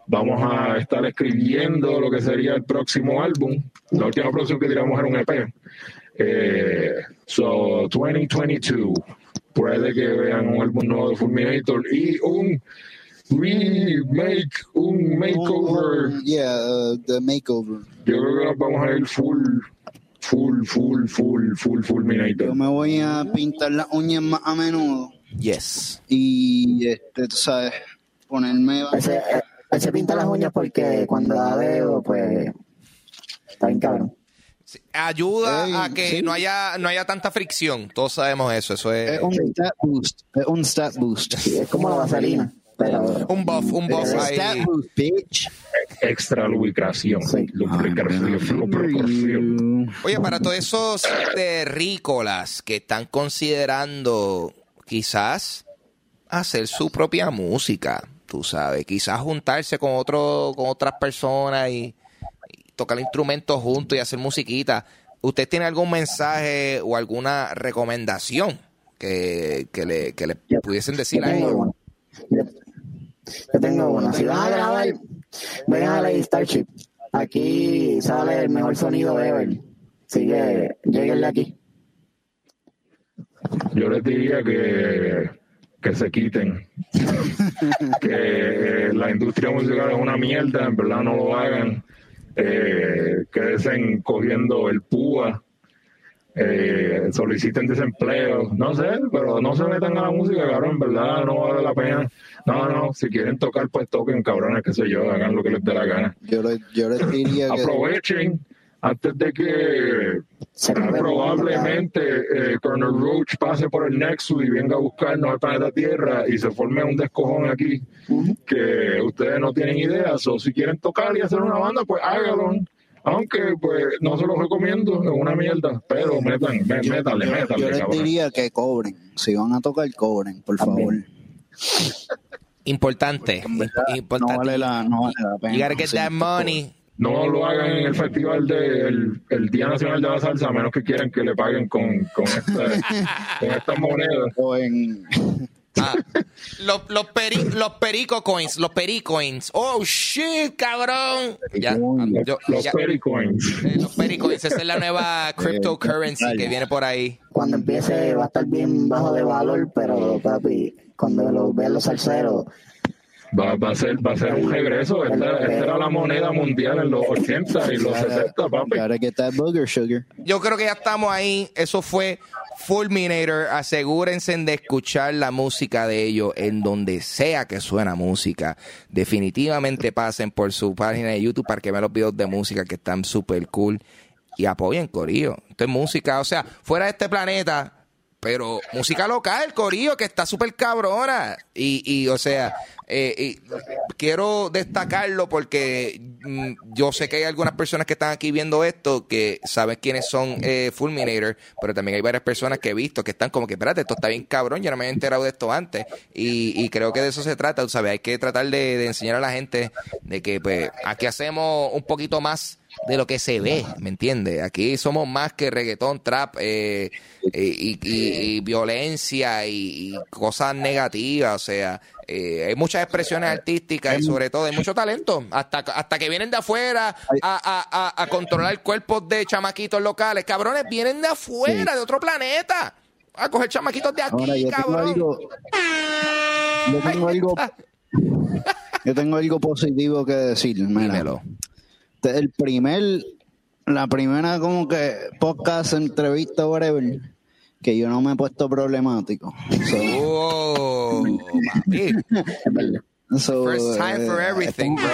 Speaker 2: vamos a estar escribiendo lo que sería el próximo álbum. La última producción que tiramos era un EP. Eh, so, 2022. Puede que vean un álbum nuevo de Fulminator y un remake, un makeover.
Speaker 3: Yeah, uh, the makeover.
Speaker 2: Yo creo que nos vamos a ir full, full, full, full, full, Fulminator.
Speaker 3: Yo me voy a pintar las uñas más a menudo
Speaker 1: Yes.
Speaker 3: y, este, tú sabes, ponerme...
Speaker 4: Él se, él se pinta las uñas porque cuando la veo, pues. Está bien cabrón.
Speaker 1: Sí, Ayuda
Speaker 3: Ey,
Speaker 1: a que
Speaker 3: sí.
Speaker 1: no haya no haya tanta fricción. Todos sabemos eso. Eso es
Speaker 3: Es un stat boost. Es un stat boost.
Speaker 4: Sí, es como la vaselina. Pero.
Speaker 1: un buff, un buff ahí.
Speaker 3: stat boost, bitch.
Speaker 2: extra lubricación.
Speaker 4: Sí.
Speaker 2: Lubricación, lubricación.
Speaker 1: Oye, para todos esos terrícolas que están considerando quizás hacer su propia música, tú sabes, quizás juntarse con otro, con otras personas y, y tocar instrumentos juntos y hacer musiquita. ¿Usted tiene algún mensaje o alguna recomendación que, que le, que le pudiesen decir
Speaker 4: Yo
Speaker 1: a ellos?
Speaker 4: Yo, yo tengo una. Si van a grabar, vengan a la Starship. Aquí sale el mejor sonido ever. Así que lleguenle aquí.
Speaker 2: Yo les diría que, que se quiten. (laughs) que la industria musical es una mierda, en verdad no lo hagan. Eh, quédense cogiendo el púa. Eh, soliciten desempleo, no sé, pero no se metan a la música, cabrón, en verdad no vale la pena. No, no, si quieren tocar, pues toquen, cabrones, qué sé yo, hagan lo que les dé la gana.
Speaker 3: Yo, le- yo les diría que...
Speaker 2: Aprovechen antes de que probablemente eh, Colonel Roach pase por el Nexus y venga a buscarnos al planeta Tierra y se forme un descojón aquí que ustedes no tienen idea. O si quieren tocar y hacer una banda, pues háganlo. Aunque pues no se los recomiendo, es una mierda, pero metan, me- métanle,
Speaker 3: Yo
Speaker 2: métanle,
Speaker 3: les
Speaker 2: cabrón.
Speaker 3: diría que cobren. Si van a tocar, cobren, por
Speaker 4: También.
Speaker 3: favor.
Speaker 1: Importante.
Speaker 3: Verdad,
Speaker 1: importante.
Speaker 3: No vale la, no vale la pena.
Speaker 1: You gotta get
Speaker 3: Sí,
Speaker 1: that money.
Speaker 2: No lo hagan en el festival del el Día Nacional de la Salsa, a menos que quieran que le paguen con, con, esta, con estas monedas.
Speaker 3: O en,
Speaker 1: Ah, los, los, peri- los perico coins, los pericoins. Oh shit, cabrón. Ya, yo-
Speaker 2: Los
Speaker 1: ya-
Speaker 2: Pericoins.
Speaker 1: eh, los pericoins, esa es la nueva (laughs) cryptocurrency que viene por ahí.
Speaker 4: Cuando empiece va a estar bien bajo de valor, pero papi, cuando lo vean los salseros,
Speaker 2: Va, va, a ser, va a ser un regreso. Esta, esta era la moneda mundial en los 80 y los 60, papi.
Speaker 3: gotta get that booger sugar.
Speaker 1: Yo creo que ya estamos ahí. Eso fue Fulminator. Asegúrense de escuchar la música de ellos en donde sea que suena música. Definitivamente pasen por su página de YouTube para que vean los videos de música que están súper cool. Y apoyen Corillo. Esto es música, o sea, fuera de este planeta. Pero música local, Corillo, que está súper cabrona. Y, y, o sea, eh, y quiero destacarlo porque mm, yo sé que hay algunas personas que están aquí viendo esto que saben quiénes son eh, Fulminator, pero también hay varias personas que he visto que están como que, espérate, esto está bien cabrón, yo no me había enterado de esto antes. Y, y creo que de eso se trata, sabes, hay que tratar de, de enseñar a la gente de que, pues, aquí hacemos un poquito más de lo que se ve, ¿me entiendes? Aquí somos más que reggaetón, trap eh, y, y- y violencia y, y cosas negativas, o sea, eh, hay muchas expresiones artísticas y sobre todo hay mucho talento, hasta, hasta que vienen de afuera a, a- a- a controlar cuerpos de chamaquitos locales, cabrones, vienen de afuera, de otro planeta, a coger chamaquitos de aquí,
Speaker 3: Ahora, yo tengo
Speaker 1: cabrón.
Speaker 3: algo. Yo tengo algo. Yo tengo algo positivo que decir.
Speaker 1: Dímelo.
Speaker 3: Este es el primer, la primera como que podcast, entrevista, whatever, que yo no me he puesto problemático.
Speaker 1: Oh, (laughs)
Speaker 3: so,
Speaker 1: First time for
Speaker 3: eh,
Speaker 1: everything, bro.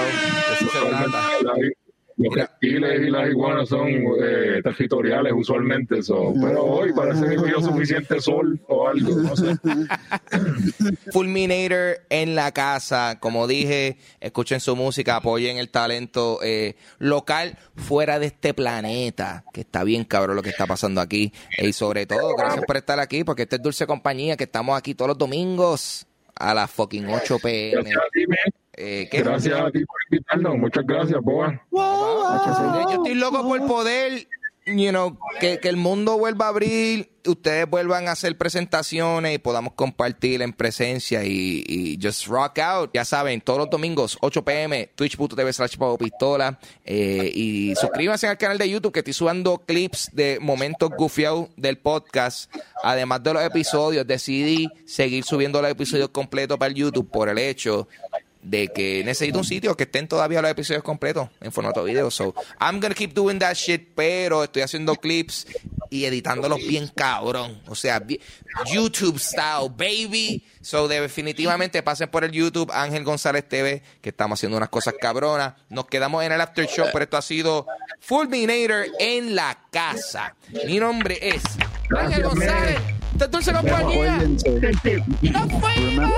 Speaker 2: Los reptiles y las iguanas son eh, territoriales usualmente, pero hoy parece que cogió suficiente sol o algo, no sé. (laughs)
Speaker 1: Fulminator en la casa, como dije, escuchen su música, apoyen el talento eh, local fuera de este planeta, que está bien cabrón lo que está pasando aquí. Y sobre todo, gracias por estar aquí, porque esta es Dulce Compañía, que estamos aquí todos los domingos a las fucking 8 pm.
Speaker 2: Gracias a ti.
Speaker 1: Eh, ¿qué?
Speaker 2: Gracias a ti por invitarnos. Muchas gracias, Boa.
Speaker 1: Yo estoy loco por poder, you know, que, que el mundo vuelva a abrir, ustedes vuelvan a hacer presentaciones y podamos compartir en presencia y, y just rock out. Ya saben, todos los domingos, 8 pm, twitch.tv slash pistola. eh, y suscríbanse al canal de YouTube que estoy subiendo clips de momentos gufiados del podcast. Además de los episodios, decidí seguir subiendo los episodios completos para el YouTube por el hecho de que necesito un sitio que estén todavía los episodios completos en formato video. So, I'm gonna keep doing that shit, pero estoy haciendo clips y editándolos bien cabrón. O sea, YouTube style, baby. So, definitivamente pasen por el YouTube Ángel González TV, que estamos haciendo unas cosas cabronas. Nos quedamos en el after show, pero esto ha sido Fulminator en la casa. Mi nombre es Ángel González. Es Dulce Compañía. ¡Nos fuimos!